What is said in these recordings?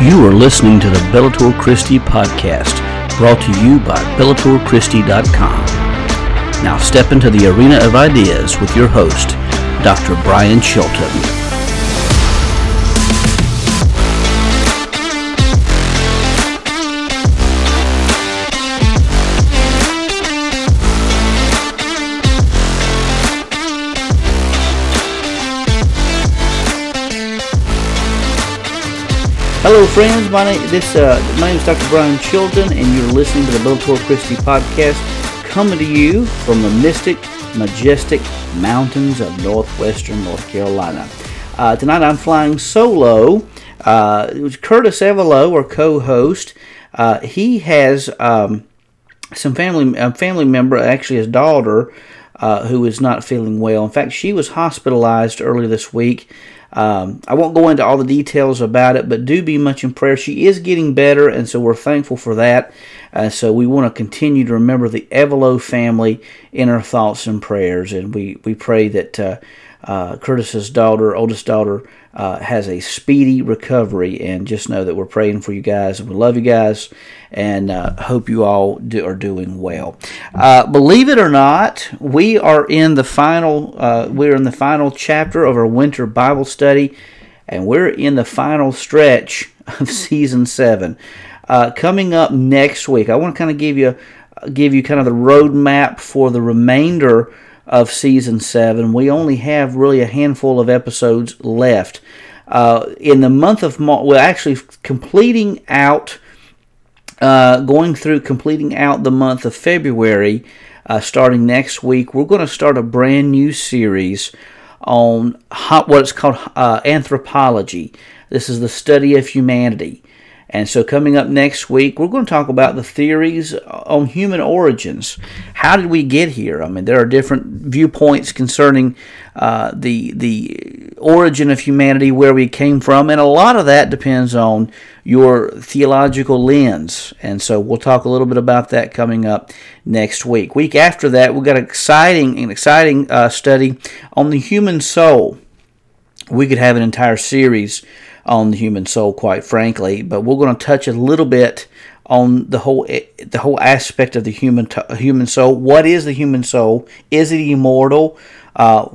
You are listening to the Bellator Christi podcast, brought to you by BellatorChristi.com. Now step into the arena of ideas with your host, Dr. Brian Chilton. Hello, friends. My name this uh, my name is Dr. Brian Chilton, and you're listening to the Bellator Christi podcast, coming to you from the mystic, majestic mountains of northwestern North Carolina. Uh, tonight, I'm flying solo. Uh, it was Curtis Evelo, our co-host. Uh, he has um, some family, a family member, actually his daughter, uh, who is not feeling well. In fact, she was hospitalized earlier this week. Um, I won't go into all the details about it, but do be much in prayer. She is getting better, and so we're thankful for that. Uh, so we want to continue to remember the Evelo family in our thoughts and prayers, and we, we pray that uh, uh, Curtis's daughter, oldest daughter, uh, has a speedy recovery. And just know that we're praying for you guys, and we love you guys, and uh, hope you all do, are doing well. Uh, believe it or not, we are in the final. We're in the final chapter of our winter Bible study, and we're in the final stretch of season seven. Uh, coming up next week, I want to kind of give you give you kind of the roadmap for the remainder of season seven. We only have really a handful of episodes left. Uh, in the month of March, we're actually completing out, uh, going through completing out the month of February. Uh, starting next week, we're going to start a brand new series on what's called uh, anthropology. This is the study of humanity. And so, coming up next week, we're going to talk about the theories on human origins. How did we get here? I mean, there are different viewpoints concerning uh, the the origin of humanity, where we came from, and a lot of that depends on your theological lens. And so, we'll talk a little bit about that coming up next week. Week after that, we've got an exciting an exciting uh, study on the human soul. We could have an entire series on the human soul, quite frankly. But we're going to touch a little bit on the whole the whole aspect of the human human soul. What is the human soul? Is it immortal? Uh,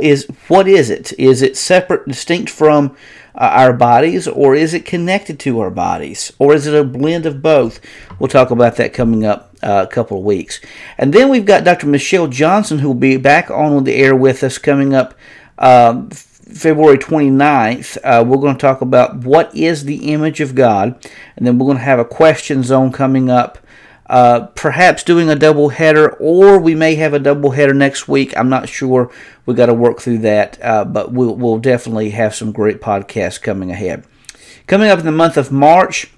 is what is it? Is it separate, distinct from uh, our bodies, or is it connected to our bodies, or is it a blend of both? We'll talk about that coming up uh, a couple of weeks, and then we've got Dr. Michelle Johnson who will be back on the air with us coming up. Um, February 29th, uh, we're going to talk about what is the image of God, and then we're going to have a question zone coming up. Uh, perhaps doing a double header, or we may have a double header next week. I'm not sure. We got to work through that, uh, but we'll, we'll definitely have some great podcasts coming ahead. Coming up in the month of March,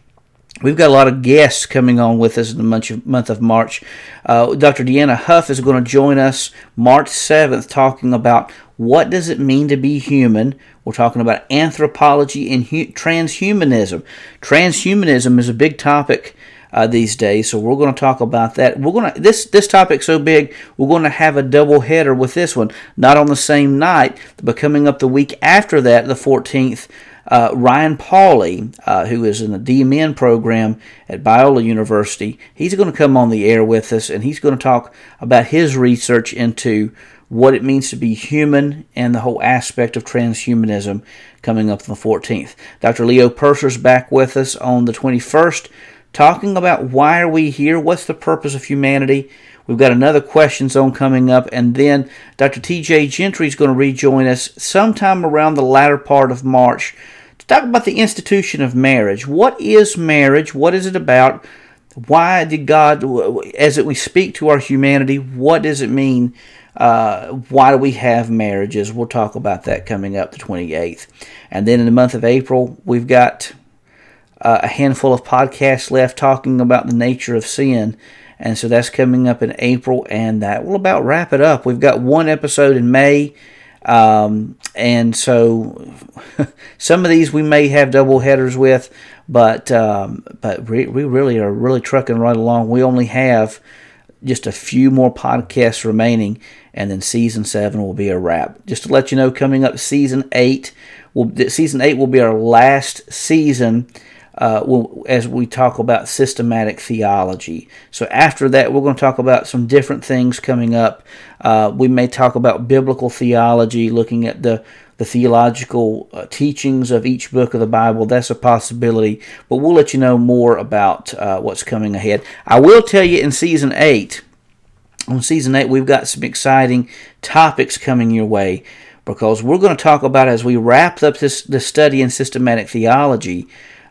We've got a lot of guests coming on with us in the month of, month of March. Uh, Dr. Deanna Huff is going to join us March 7th talking about what does it mean to be human. We're talking about anthropology and hu- transhumanism. Transhumanism is a big topic uh, these days, so we're going to talk about that. We're going to this this topic's so big, we're going to have a double header with this one, not on the same night, but coming up the week after that, the 14th uh, Ryan Pauly, uh, who is in the DMN program at Biola University, he's going to come on the air with us and he's going to talk about his research into what it means to be human and the whole aspect of transhumanism coming up on the 14th. Dr. Leo Percer's back with us on the 21st talking about why are we here, what's the purpose of humanity. We've got another question zone coming up, and then Dr. TJ Gentry is going to rejoin us sometime around the latter part of March talk about the institution of marriage. What is marriage? What is it about? Why did God, as we speak to our humanity, what does it mean? Uh, why do we have marriages? We'll talk about that coming up the 28th. And then in the month of April, we've got uh, a handful of podcasts left talking about the nature of sin. And so that's coming up in April, and that will about wrap it up. We've got one episode in May um, and so some of these we may have double headers with, but um, but we, we really are really trucking right along. We only have just a few more podcasts remaining, and then season seven will be a wrap. Just to let you know, coming up season eight will, season eight will be our last season uh, we'll, as we talk about systematic theology. So after that, we're going to talk about some different things coming up. Uh, we may talk about biblical theology, looking at the the theological uh, teachings of each book of the Bible. That's a possibility, but we'll let you know more about uh, what's coming ahead. I will tell you in season eight. On season eight, we've got some exciting topics coming your way because we're going to talk about as we wrap up this, this study in systematic theology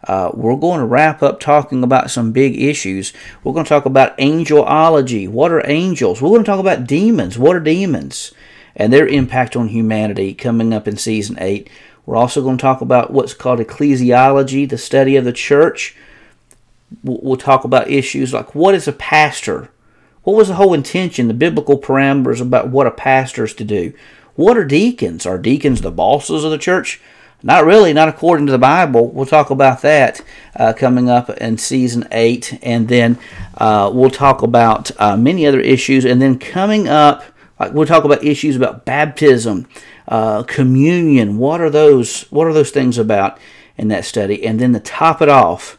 uh, we're going to wrap up talking about some big issues. We're going to talk about angelology. What are angels? We're going to talk about demons. What are demons? And their impact on humanity coming up in season 8. We're also going to talk about what's called ecclesiology, the study of the church. We'll talk about issues like what is a pastor? What was the whole intention, the biblical parameters about what a pastor is to do? What are deacons? Are deacons the bosses of the church? Not really, not according to the Bible. We'll talk about that uh, coming up in season 8. And then uh, we'll talk about uh, many other issues. And then coming up, like we'll talk about issues about baptism, uh, communion. What are those? What are those things about in that study? And then to top it off,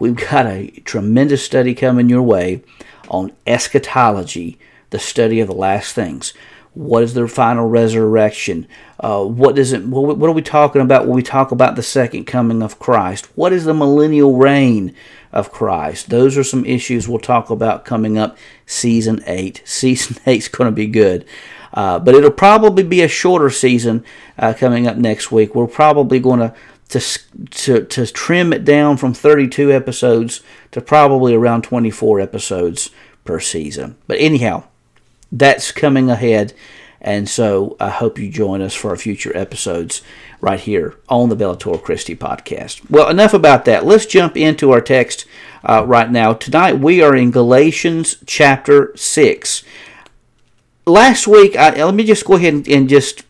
we've got a tremendous study coming your way on eschatology, the study of the last things. What is their final resurrection? Uh, what does it? What, what are we talking about when we talk about the second coming of Christ? What is the millennial reign of Christ? Those are some issues we'll talk about coming up. Season eight. Season eight's going to be good. Uh, but it'll probably be a shorter season uh, coming up next week. We're probably going to to, to to trim it down from 32 episodes to probably around 24 episodes per season. But anyhow, that's coming ahead. And so I hope you join us for our future episodes right here on the Bellator Christi podcast. Well, enough about that. Let's jump into our text uh, right now. Tonight we are in Galatians chapter 6. Last week, I, let me just go ahead and, and just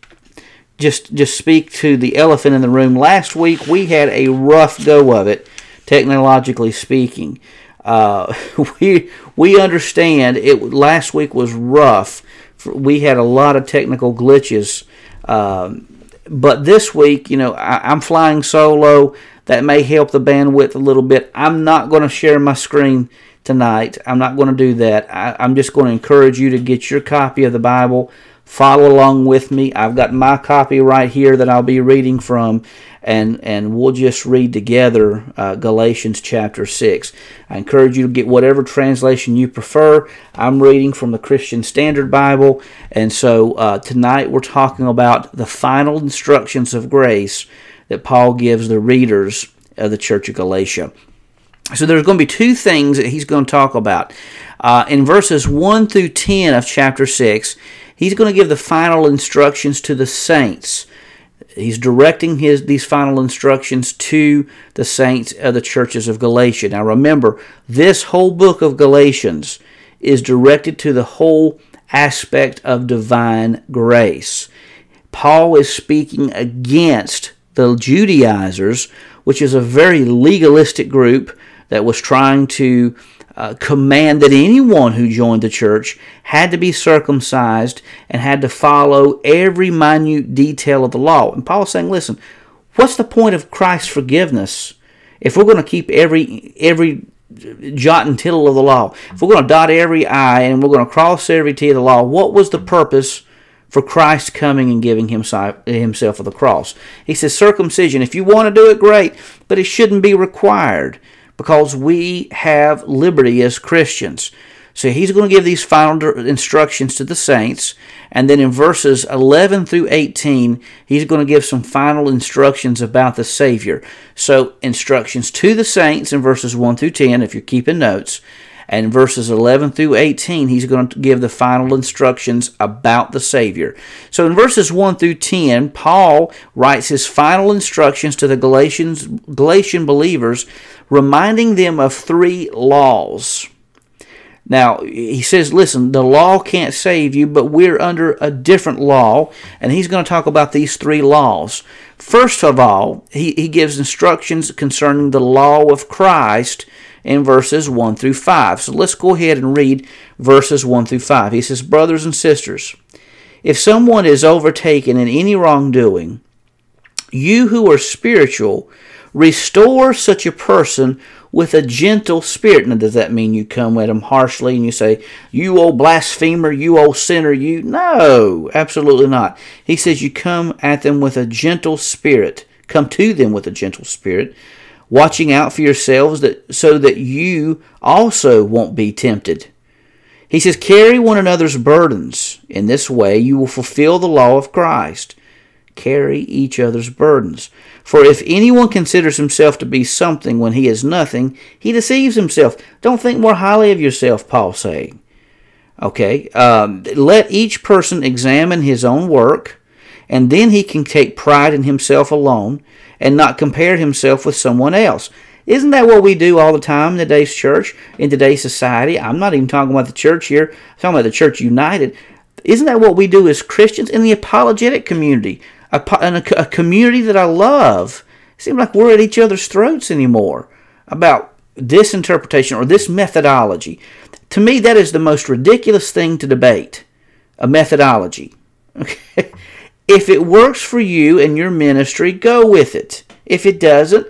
just just speak to the elephant in the room. Last week we had a rough go of it, technologically speaking. Uh, we we understand it. Last week was rough. We had a lot of technical glitches, um, but this week, you know, I, I'm flying solo. That may help the bandwidth a little bit. I'm not going to share my screen tonight. I'm not going to do that. I, I'm just going to encourage you to get your copy of the Bible follow along with me. I've got my copy right here that I'll be reading from, and and we'll just read together uh, Galatians chapter six. I encourage you to get whatever translation you prefer. I'm reading from the Christian Standard Bible, and so uh, tonight we're talking about the final instructions of grace that Paul gives the readers of the Church of Galatia. So there's going to be two things that he's going to talk about. Uh, in verses 1 through 10 of chapter 6, he's going to give the final instructions to the saints he's directing his these final instructions to the saints of the churches of Galatia. Now remember, this whole book of Galatians is directed to the whole aspect of divine grace. Paul is speaking against the Judaizers, which is a very legalistic group that was trying to uh, command that anyone who joined the church had to be circumcised and had to follow every minute detail of the law. And Paul's saying, listen, what's the point of Christ's forgiveness if we're going to keep every every jot and tittle of the law? If we're going to dot every I and we're going to cross every T of the law, what was the purpose? for Christ coming and giving himself, himself the cross. He says circumcision, if you want to do it, great, but it shouldn't be required because we have liberty as Christians. So he's going to give these final instructions to the saints. And then in verses 11 through 18, he's going to give some final instructions about the Savior. So instructions to the saints in verses 1 through 10, if you're keeping notes. And verses 11 through 18, he's going to give the final instructions about the Savior. So in verses 1 through 10, Paul writes his final instructions to the Galatians, Galatian believers reminding them of three laws. Now, he says, listen, the law can't save you, but we're under a different law, and he's going to talk about these three laws. First of all, he, he gives instructions concerning the law of Christ in verses 1 through 5. So let's go ahead and read verses 1 through 5. He says, Brothers and sisters, if someone is overtaken in any wrongdoing, You who are spiritual, restore such a person with a gentle spirit. Now, does that mean you come at them harshly and you say, You old blasphemer, you old sinner, you? No, absolutely not. He says you come at them with a gentle spirit. Come to them with a gentle spirit, watching out for yourselves that so that you also won't be tempted. He says, Carry one another's burdens. In this way, you will fulfill the law of Christ. Carry each other's burdens. For if anyone considers himself to be something when he is nothing, he deceives himself. Don't think more highly of yourself, Paul saying. Okay, um, let each person examine his own work, and then he can take pride in himself alone and not compare himself with someone else. Isn't that what we do all the time in today's church, in today's society? I'm not even talking about the church here, I'm talking about the church united. Isn't that what we do as Christians in the apologetic community? A, a, community that I love. It seems like we're at each other's throats anymore about this interpretation or this methodology. To me, that is the most ridiculous thing to debate a methodology. Okay? If it works for you and your ministry, go with it. If it doesn't,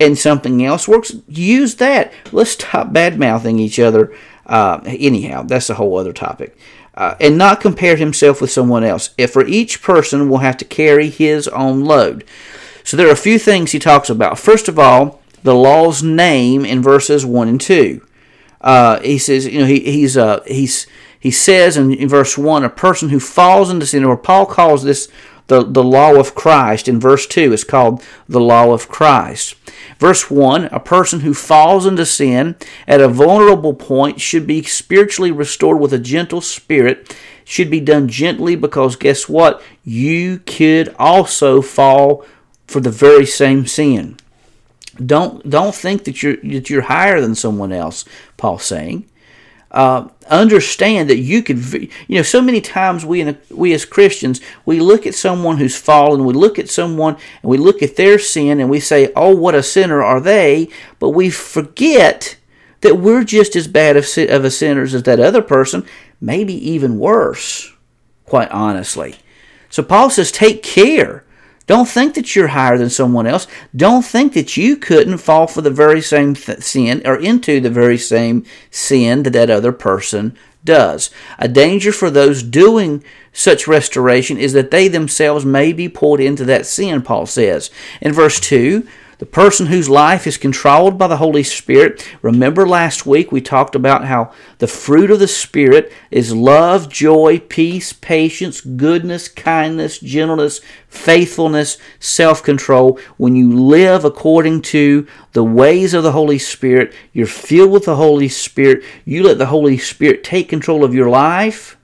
and something else works, use that. Let's stop bad mouthing each other. Uh, anyhow, that's a whole other topic. Uh, and not compare himself with someone else. If for each person will have to carry his own load. So there are a few things he talks about. First of all, the law's name in verses one and two. Uh, he says, you know, he, he's uh, he's he says in, in verse one, a person who falls into sin, or Paul calls this the, the law of Christ. In verse 2, it's called the law of Christ. Verse 1 A person who falls into sin at a vulnerable point should be spiritually restored with a gentle spirit, should be done gently because guess what? You could also fall for the very same sin. Don't don't think that you're that you're higher than someone else. Paul's saying uh, understand that you could, you know, so many times we, a, we as Christians, we look at someone who's fallen, we look at someone and we look at their sin and we say, oh, what a sinner are they, but we forget that we're just as bad of, of a sinners as that other person, maybe even worse, quite honestly. So Paul says, take care don't think that you're higher than someone else. Don't think that you couldn't fall for the very same th- sin or into the very same sin that that other person does. A danger for those doing such restoration is that they themselves may be pulled into that sin, Paul says. In verse 2, the person whose life is controlled by the Holy Spirit. Remember last week we talked about how the fruit of the Spirit is love, joy, peace, patience, goodness, kindness, gentleness, faithfulness, self control. When you live according to the ways of the Holy Spirit, you're filled with the Holy Spirit, you let the Holy Spirit take control of your life,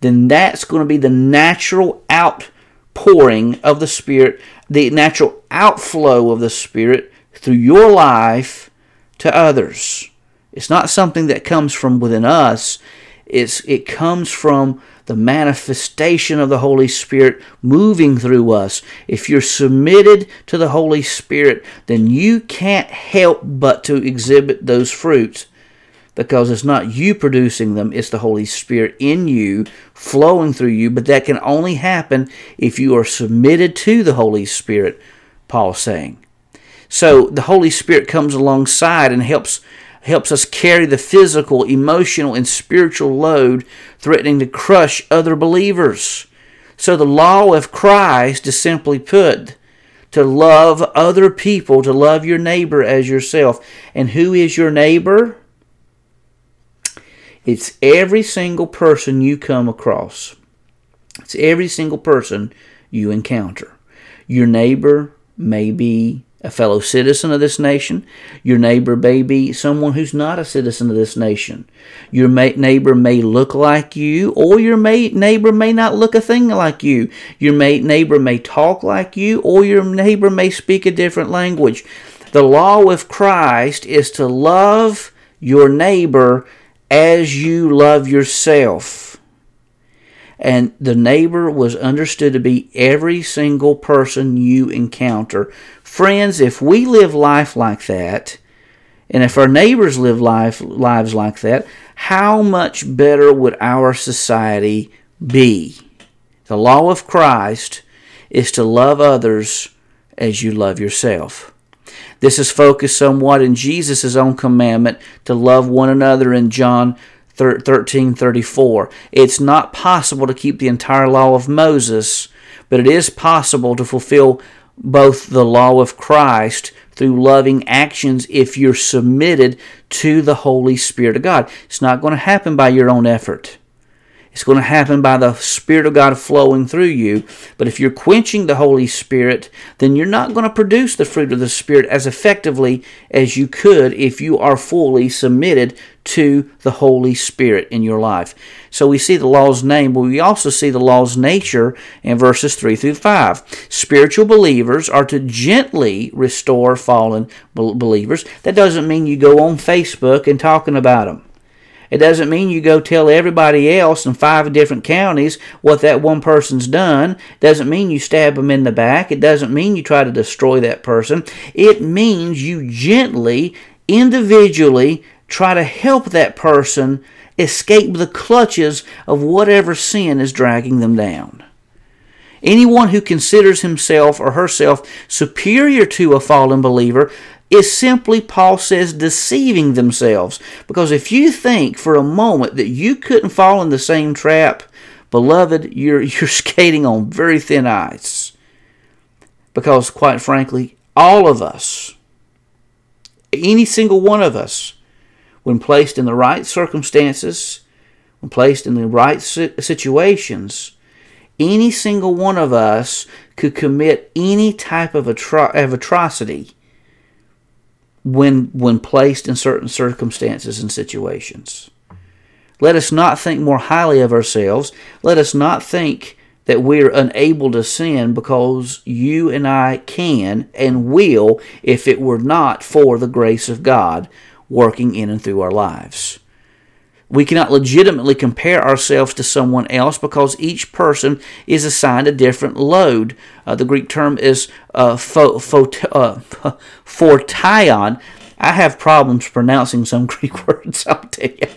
then that's going to be the natural outpouring of the Spirit the natural outflow of the Spirit through your life to others. It's not something that comes from within us. It's, it comes from the manifestation of the Holy Spirit moving through us. If you're submitted to the Holy Spirit, then you can't help but to exhibit those fruits because it's not you producing them, it's the Holy Spirit in you, flowing through you. But that can only happen if you are submitted to the Holy Spirit, Paul's saying. So the Holy Spirit comes alongside and helps helps us carry the physical, emotional, and spiritual load threatening to crush other believers. So the law of Christ is simply put to love other people, to love your neighbor as yourself. And who is your neighbor? It's every single person you come across. It's every single person you encounter. Your neighbor may be a fellow citizen of this nation. Your neighbor may be someone who's not a citizen of this nation. Your neighbor may look like you, or your neighbor may not look a thing like you. Your neighbor may talk like you, or your neighbor may speak a different language. The law of Christ is to love your neighbor as you love yourself. And the neighbor was understood to be every single person you encounter. Friends, if we live life like that, and if our neighbors live life, lives like that, how much better would our society be? The law of Christ is to love others as you love yourself. This is focused somewhat in Jesus' own commandment to love one another in John 13 34. It's not possible to keep the entire law of Moses, but it is possible to fulfill both the law of Christ through loving actions if you're submitted to the Holy Spirit of God. It's not going to happen by your own effort. It's going to happen by the Spirit of God flowing through you. But if you're quenching the Holy Spirit, then you're not going to produce the fruit of the Spirit as effectively as you could if you are fully submitted to the Holy Spirit in your life. So we see the law's name, but we also see the law's nature in verses 3 through 5. Spiritual believers are to gently restore fallen believers. That doesn't mean you go on Facebook and talking about them. It doesn't mean you go tell everybody else in five different counties what that one person's done. It doesn't mean you stab them in the back. It doesn't mean you try to destroy that person. It means you gently, individually try to help that person escape the clutches of whatever sin is dragging them down. Anyone who considers himself or herself superior to a fallen believer is simply, Paul says, deceiving themselves. Because if you think for a moment that you couldn't fall in the same trap, beloved, you're, you're skating on very thin ice. Because, quite frankly, all of us, any single one of us, when placed in the right circumstances, when placed in the right situations, any single one of us could commit any type of, atro- of atrocity when when placed in certain circumstances and situations. Let us not think more highly of ourselves. Let us not think that we're unable to sin because you and I can and will if it were not for the grace of God working in and through our lives. We cannot legitimately compare ourselves to someone else because each person is assigned a different load. Uh, the Greek term is uh, pho, pho, uh. I have problems pronouncing some Greek words, I'll tell you.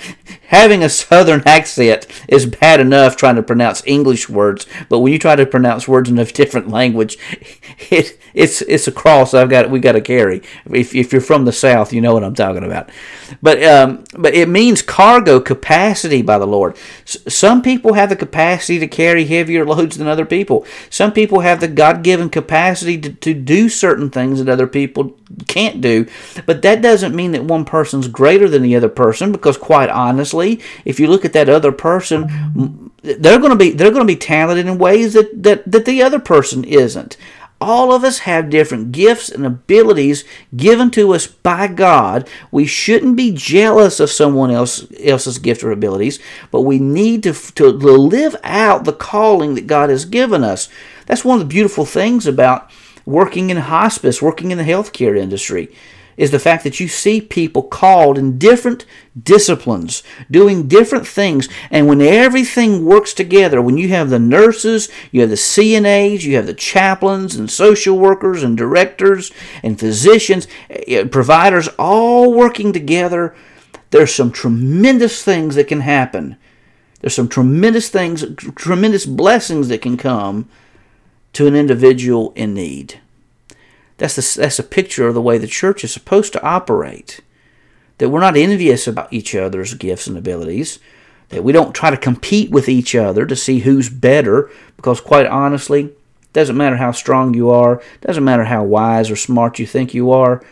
Having a southern accent is bad enough trying to pronounce English words, but when you try to pronounce words in a different language, it, it's it's a cross I've got we got to carry. If, if you're from the south, you know what I'm talking about. But um, but it means cargo capacity by the Lord. S- some people have the capacity to carry heavier loads than other people. Some people have the God-given capacity to, to do certain things that other people can't do. But that doesn't mean that one person's greater than the other person because quite honestly, if you look at that other person, they're going to be they're going to be talented in ways that, that, that the other person isn't. All of us have different gifts and abilities given to us by God. We shouldn't be jealous of someone else, else's gift or abilities, but we need to, to live out the calling that God has given us. That's one of the beautiful things about working in hospice, working in the healthcare industry is the fact that you see people called in different disciplines, doing different things. And when everything works together, when you have the nurses, you have the CNAs, you have the chaplains and social workers and directors and physicians, eh, providers all working together, there's some tremendous things that can happen. There's some tremendous things, tremendous blessings that can come to an individual in need. That's, the, that's a picture of the way the church is supposed to operate. That we're not envious about each other's gifts and abilities. That we don't try to compete with each other to see who's better, because quite honestly, it doesn't matter how strong you are, doesn't matter how wise or smart you think you are.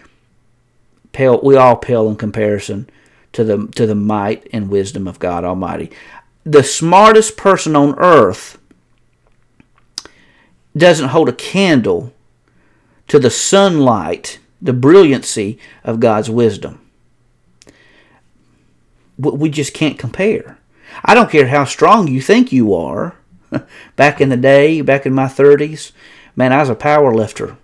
Pale, we all pale in comparison to the to the might and wisdom of God Almighty. The smartest person on earth doesn't hold a candle to the sunlight, the brilliancy of God's wisdom. We just can't compare. I don't care how strong you think you are. back in the day, back in my 30s, man, I was a power lifter.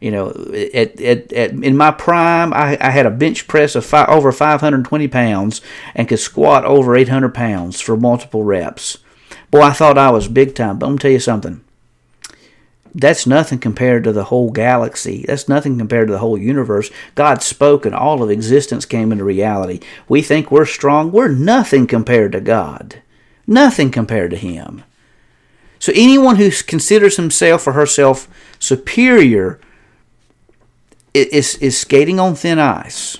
You know, at, at, at, in my prime, I, I had a bench press of five, over 520 pounds and could squat over 800 pounds for multiple reps. Boy, I thought I was big time. But I'm going to tell you something that's nothing compared to the whole galaxy. That's nothing compared to the whole universe. God spoke and all of existence came into reality. We think we're strong. We're nothing compared to God. Nothing compared to Him. So anyone who considers himself or herself superior is, is skating on thin ice.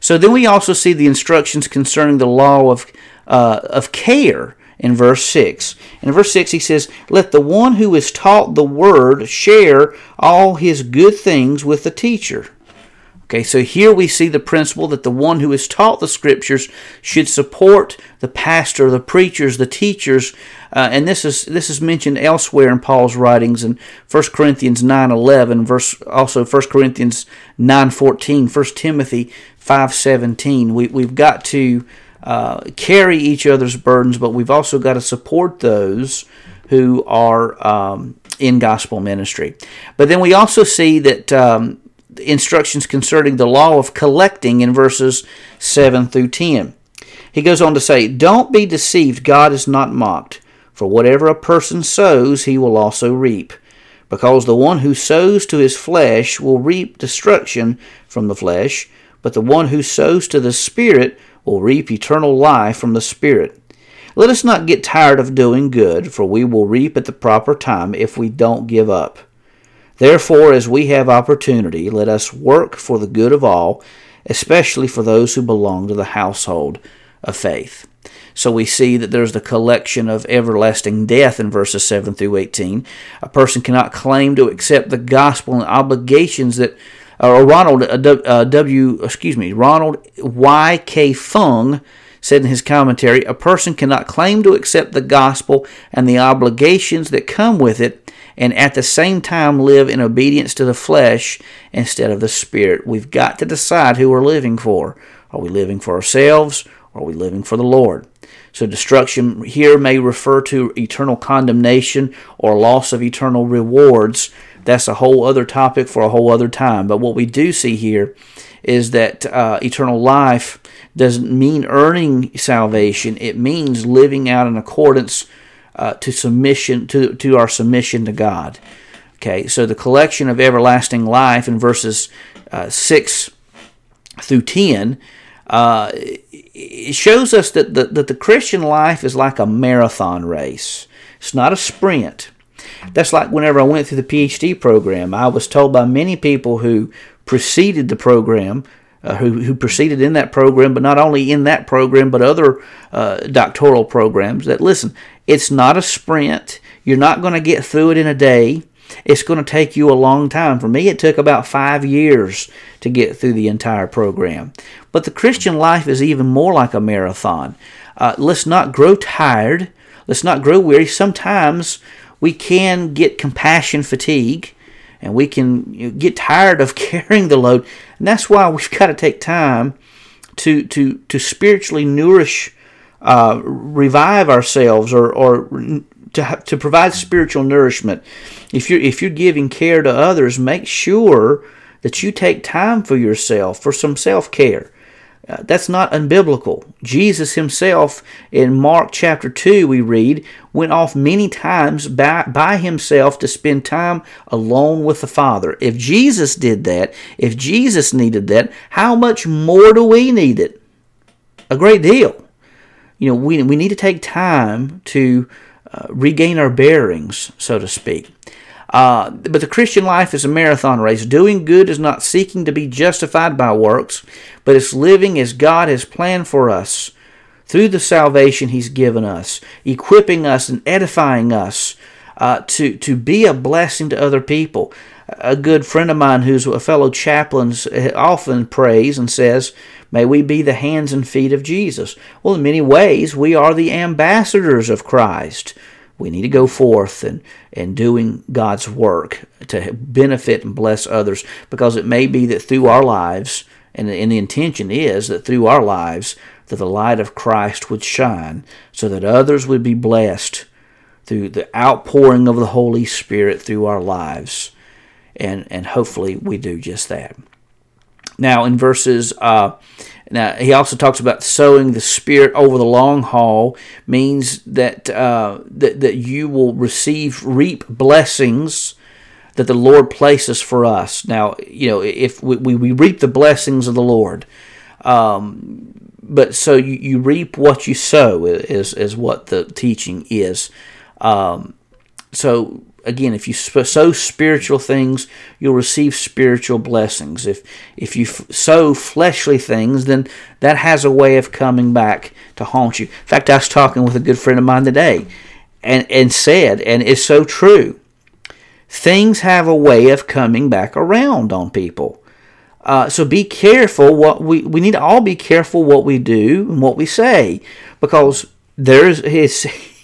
So then we also see the instructions concerning the law of, uh, of care in verse 6. In verse 6, he says, Let the one who is taught the word share all his good things with the teacher. Okay, so here we see the principle that the one who is taught the scriptures should support the pastor, the preachers, the teachers, uh, and this is this is mentioned elsewhere in Paul's writings in 1 Corinthians 9:11, verse also 1 Corinthians 9:14, 1 Timothy 5:17. We we've got to uh, carry each other's burdens, but we've also got to support those who are um, in gospel ministry. But then we also see that um, instructions concerning the law of collecting in verses 7 through 10. He goes on to say, Don't be deceived, God is not mocked. For whatever a person sows, he will also reap. Because the one who sows to his flesh will reap destruction from the flesh, but the one who sows to the Spirit will reap eternal life from the Spirit. Let us not get tired of doing good, for we will reap at the proper time if we don't give up. Therefore, as we have opportunity, let us work for the good of all, especially for those who belong to the household of faith. So we see that there's the collection of everlasting death in verses 7 through 18. A person cannot claim to accept the gospel and obligations that uh, Ronald uh, uh W. Excuse me, Ronald Y. K. Fung said in his commentary, a person cannot claim to accept the gospel and the obligations that come with it and at the same time live in obedience to the flesh instead of the spirit. We've got to decide who we're living for. Are we living for ourselves or are we living for the Lord? So, destruction here may refer to eternal condemnation or loss of eternal rewards. That's a whole other topic for a whole other time. But what we do see here is that uh, eternal life doesn't mean earning salvation, it means living out in accordance uh, to submission to, to our submission to God. Okay, so the collection of everlasting life in verses uh, six through ten uh, it shows us that the, that the Christian life is like a marathon race. It's not a sprint. That's like whenever I went through the PhD program, I was told by many people who preceded the program uh, who, who in that program, but not only in that program, but other uh, doctoral programs, that listen, it's not a sprint. You're not going to get through it in a day. It's going to take you a long time. For me, it took about five years to get through the entire program. But the Christian life is even more like a marathon. Uh, let's not grow tired. Let's not grow weary. Sometimes we can get compassion fatigue and we can you know, get tired of carrying the load. And that's why we've got to take time to to to spiritually nourish, uh, revive ourselves, or or to to provide spiritual nourishment. If you're if you're giving care to others, make sure that you take time for yourself for some self care. Uh, that's not unbiblical. Jesus himself, in Mark chapter 2, we read, went off many times by, by himself to spend time alone with the Father. If Jesus did that, if Jesus needed that, how much more do we need it? A great deal. You know, we, we need to take time to uh, regain our bearings, so to speak. Uh, but the Christian life is a marathon race. Doing good is not seeking to be justified by works, but it's living as God has planned for us through the salvation He's given us, equipping us and edifying us uh, to, to be a blessing to other people. A good friend of mine who's a fellow chaplain often prays and says, May we be the hands and feet of Jesus. Well, in many ways, we are the ambassadors of Christ we need to go forth and, and doing God's work to benefit and bless others because it may be that through our lives, and, and the intention is that through our lives, that the light of Christ would shine so that others would be blessed through the outpouring of the Holy Spirit through our lives. And, and hopefully we do just that. Now, in verses uh, now, he also talks about sowing the Spirit over the long haul means that, uh, that, that you will receive, reap blessings that the Lord places for us. Now, you know, if we, we, we reap the blessings of the Lord, um, but so you, you reap what you sow is, is what the teaching is. Um, so again, if you sow spiritual things, you'll receive spiritual blessings. If if you sow fleshly things, then that has a way of coming back to haunt you. In fact, I was talking with a good friend of mine today, and and said, and it's so true. Things have a way of coming back around on people. Uh, so be careful what we we need to all be careful what we do and what we say because there's his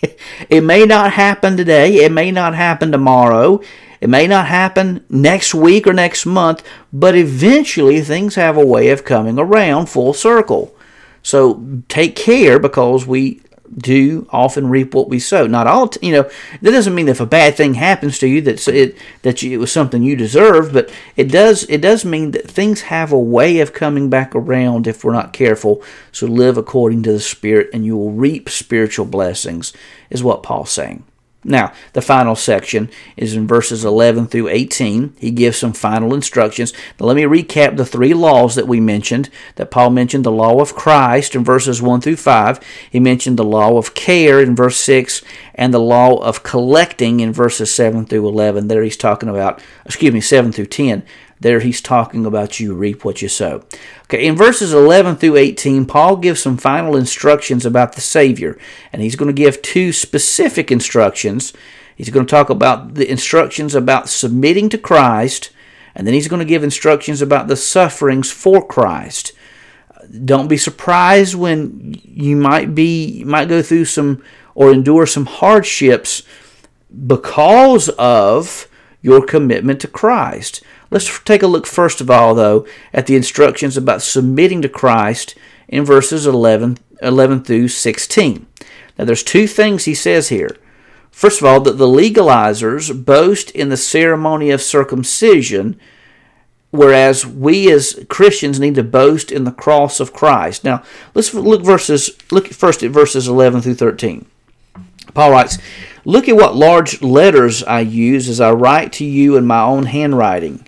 it may not happen today, it may not happen tomorrow, it may not happen next week or next month, but eventually things have a way of coming around full circle. So take care because we do often reap what we sow. Not all, you know, that doesn't mean if a bad thing happens to you that it that you, it was something you deserved, but it does it does mean that things have a way of coming back around if we're not careful. So live according to the Spirit, and you will reap spiritual blessings, is what Paul's saying. Now, the final section is in verses 11 through 18. He gives some final instructions. Now, let me recap the three laws that we mentioned. That Paul mentioned the law of Christ in verses 1 through 5. He mentioned the law of care in verse 6 and the law of collecting in verses 7 through 11. There he's talking about, excuse me, 7 through 10. There he's talking about you reap what you sow. Okay, in verses 11 through 18, Paul gives some final instructions about the Savior, and he's going to give two specific instructions. He's going to talk about the instructions about submitting to Christ, and then he's going to give instructions about the sufferings for Christ. Don't be surprised when you might be might go through some or endure some hardships because of your commitment to Christ. Let's take a look first of all, though, at the instructions about submitting to Christ in verses 11, 11 through 16. Now, there's two things he says here. First of all, that the legalizers boast in the ceremony of circumcision, whereas we as Christians need to boast in the cross of Christ. Now, let's look verses. Look first at verses 11 through 13. Paul writes, "Look at what large letters I use as I write to you in my own handwriting."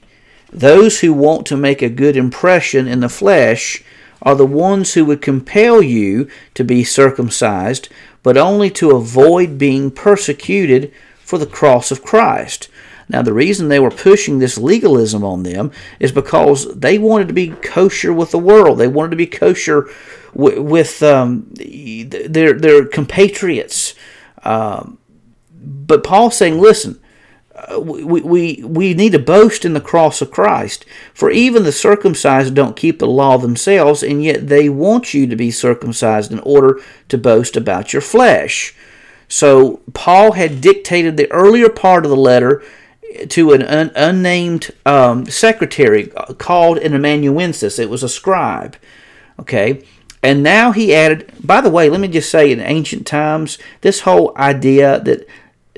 Those who want to make a good impression in the flesh are the ones who would compel you to be circumcised, but only to avoid being persecuted for the cross of Christ. Now, the reason they were pushing this legalism on them is because they wanted to be kosher with the world. They wanted to be kosher with, with um, their, their compatriots. Um, but Paul's saying, listen, we, we, we need to boast in the cross of Christ. For even the circumcised don't keep the law themselves, and yet they want you to be circumcised in order to boast about your flesh. So Paul had dictated the earlier part of the letter to an un- unnamed um, secretary called an amanuensis. It was a scribe. Okay. And now he added, by the way, let me just say in ancient times, this whole idea that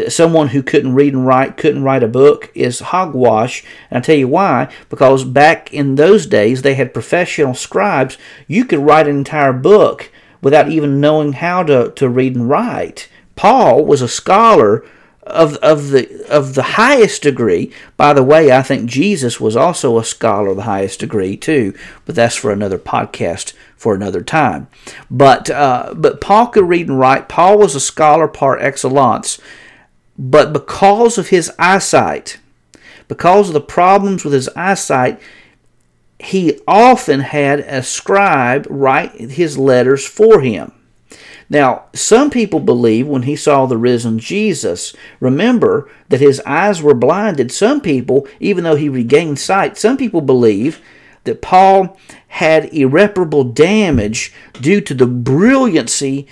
someone who couldn't read and write couldn't write a book is hogwash. And I tell you why. Because back in those days, they had professional scribes. You could write an entire book without even knowing how to, to read and write. Paul was a scholar of, of the of the highest degree. By the way, I think Jesus was also a scholar of the highest degree too, but that's for another podcast for another time. But uh, but Paul could read and write. Paul was a scholar par excellence, but because of his eyesight, because of the problems with his eyesight, he often had a scribe write his letters for him. Now, some people believe when he saw the risen Jesus, remember that his eyes were blinded. Some people, even though he regained sight, some people believe that Paul had irreparable damage due to the brilliancy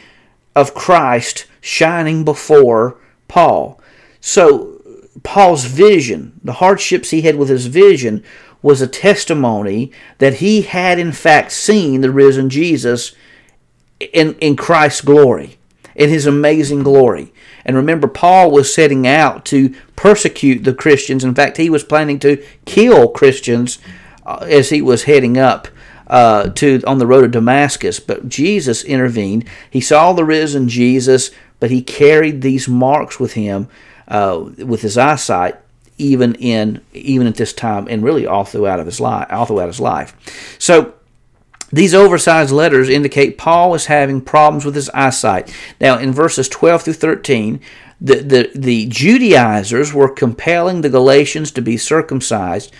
of Christ shining before Paul. So, Paul's vision, the hardships he had with his vision, was a testimony that he had in fact seen the risen Jesus in, in Christ's glory, in his amazing glory. And remember, Paul was setting out to persecute the Christians. In fact, he was planning to kill Christians uh, as he was heading up uh, to on the road to Damascus. But Jesus intervened. He saw the risen Jesus, but he carried these marks with him, uh, with his eyesight, even in even at this time, and really all throughout of his life, all throughout his life. So these oversized letters indicate Paul is having problems with his eyesight. Now, in verses 12 through 13, the, the, the Judaizers were compelling the Galatians to be circumcised,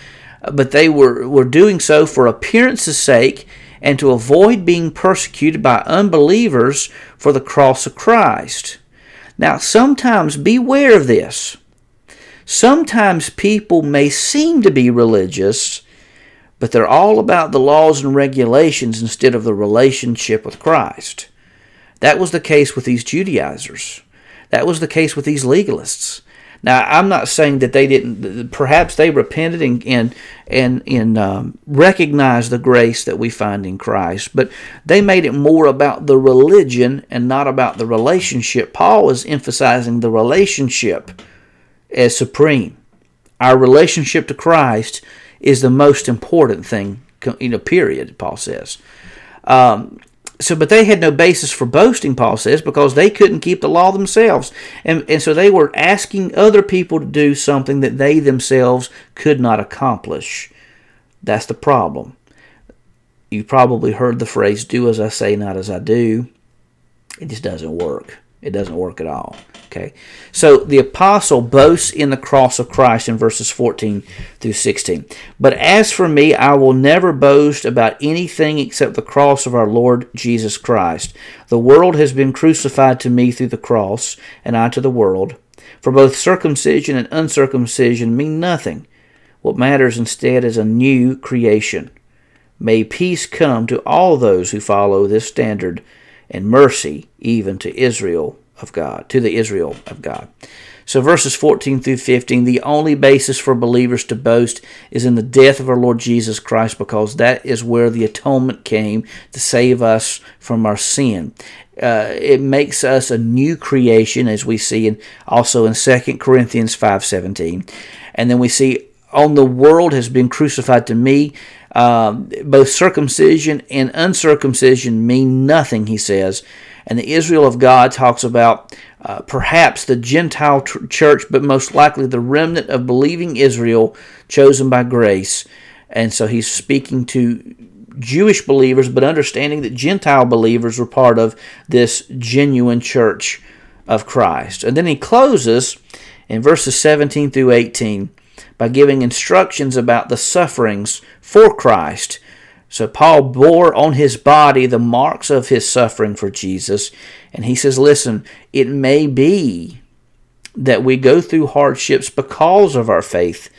but they were, were doing so for appearance's sake and to avoid being persecuted by unbelievers for the cross of Christ. Now, sometimes beware of this. Sometimes people may seem to be religious, but they're all about the laws and regulations instead of the relationship with Christ. That was the case with these Judaizers. That was the case with these legalists. Now, I'm not saying that they didn't. Perhaps they repented and and and, and um, recognized the grace that we find in Christ, but they made it more about the religion and not about the relationship. Paul is emphasizing the relationship as supreme. Our relationship to Christ is the most important thing. You know, period. Paul says. Um, so, but they had no basis for boasting, Paul says, because they couldn't keep the law themselves. And, and so they were asking other people to do something that they themselves could not accomplish. That's the problem. You probably heard the phrase, do as I say, not as I do. It just doesn't work. It doesn't work at all. Okay. So the apostle boasts in the cross of Christ in verses 14 through 16. But as for me, I will never boast about anything except the cross of our Lord Jesus Christ. The world has been crucified to me through the cross, and I to the world. For both circumcision and uncircumcision mean nothing. What matters instead is a new creation. May peace come to all those who follow this standard and mercy even to Israel of God, to the Israel of God. So, verses 14 through 15, the only basis for believers to boast is in the death of our Lord Jesus Christ, because that is where the atonement came to save us from our sin. Uh, it makes us a new creation, as we see in, also in 2 Corinthians 5.17. And then we see, on the world has been crucified to me. Um, both circumcision and uncircumcision mean nothing, he says. And the Israel of God talks about uh, perhaps the Gentile tr- church, but most likely the remnant of believing Israel chosen by grace. And so he's speaking to Jewish believers, but understanding that Gentile believers were part of this genuine church of Christ. And then he closes in verses 17 through 18 by giving instructions about the sufferings for Christ. So Paul bore on his body the marks of his suffering for Jesus. And he says, listen, it may be that we go through hardships because of our faith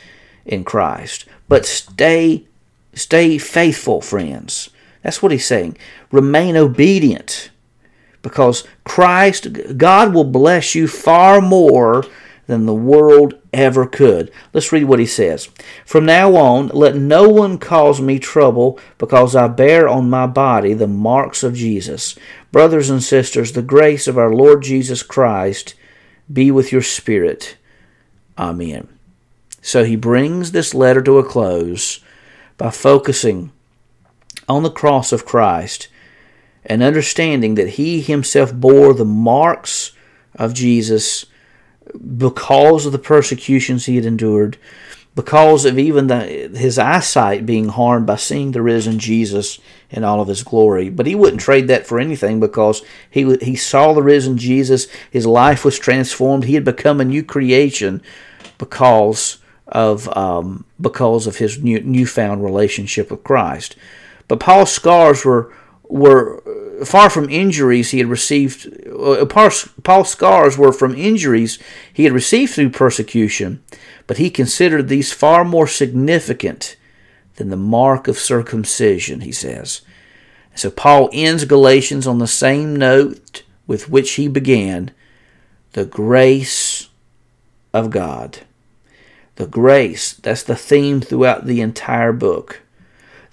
in Christ. But stay stay faithful, friends. That's what he's saying. Remain obedient because Christ God will bless you far more than the world ever could. Let's read what he says. From now on, let no one cause me trouble, because I bear on my body the marks of Jesus. Brothers and sisters, the grace of our Lord Jesus Christ be with your spirit. Amen. So he brings this letter to a close by focusing on the cross of Christ and understanding that he himself bore the marks of Jesus because of the persecutions he had endured, because of even the, his eyesight being harmed by seeing the risen Jesus in all of his glory. But he wouldn't trade that for anything because he, he saw the risen Jesus. His life was transformed. He had become a new creation because of um, because of his new, newfound relationship with Christ. But Paul's scars were were far from injuries he had received. Uh, Paul's scars were from injuries he had received through persecution, but he considered these far more significant than the mark of circumcision, he says. So Paul ends Galatians on the same note with which he began the grace of God. The grace, that's the theme throughout the entire book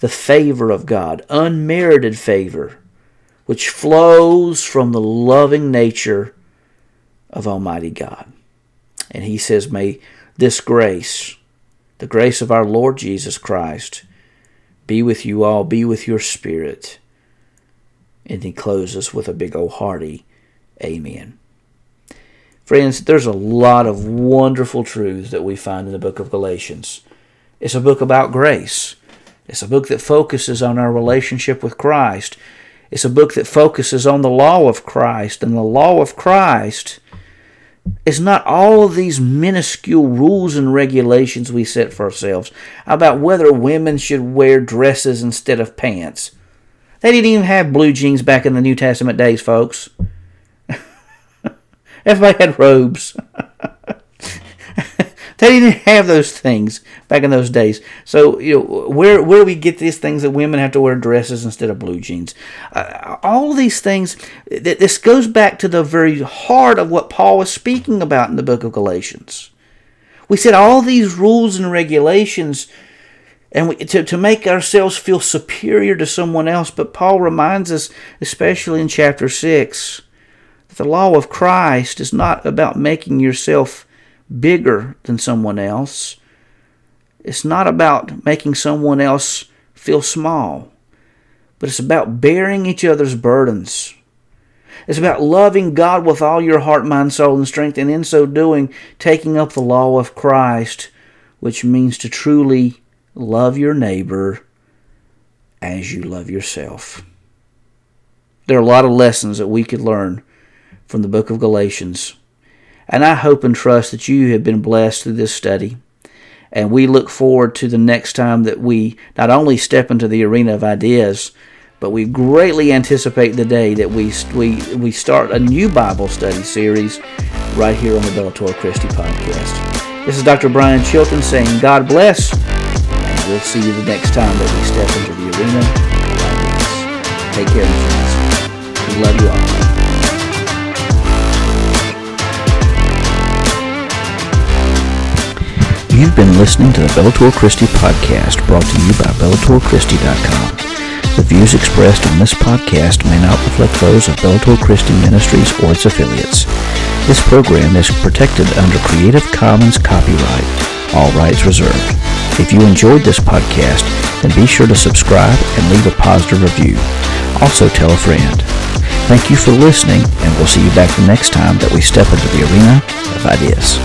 the favor of God, unmerited favor, which flows from the loving nature of Almighty God. And he says, May this grace, the grace of our Lord Jesus Christ, be with you all, be with your spirit. And he closes with a big old hearty Amen. Friends, there's a lot of wonderful truths that we find in the book of Galatians. It's a book about grace. It's a book that focuses on our relationship with Christ. It's a book that focuses on the law of Christ. And the law of Christ is not all of these minuscule rules and regulations we set for ourselves about whether women should wear dresses instead of pants. They didn't even have blue jeans back in the New Testament days, folks. Everybody had robes. They didn't have those things back in those days. So you know where where do we get these things that women have to wear dresses instead of blue jeans? Uh, all of these things. Th- this goes back to the very heart of what Paul was speaking about in the book of Galatians. We said all these rules and regulations and we, to, to make ourselves feel superior to someone else. But Paul reminds us, especially in chapter 6, that the law of Christ is not about making yourself bigger than someone else. It's not about making someone else feel small, but it's about bearing each other's burdens. It's about loving God with all your heart, mind, soul, and strength, and in so doing, taking up the law of Christ, which means to truly love your neighbor as you love yourself. There are a lot of lessons that we could learn from the book of Galatians. And I hope and trust that you have been blessed through this study. And we look forward to the next time that we not only step into the arena of ideas, but we greatly anticipate the day that we, we, we start a new Bible study series right here on the Bellator Christi podcast. This is Dr. Brian Chilton saying, God bless, and we'll see you the next time that we step into the arena. Take care, friends. We love you all. You've been listening to the Bellator Christi podcast brought to you by BellatorChristi.com. The views expressed on this podcast may not reflect those of Bellator Christi Ministries or its affiliates. This program is protected under Creative Commons copyright, all rights reserved. If you enjoyed this podcast, then be sure to subscribe and leave a positive review. Also tell a friend. Thank you for listening, and we'll see you back the next time that we step into the arena of ideas.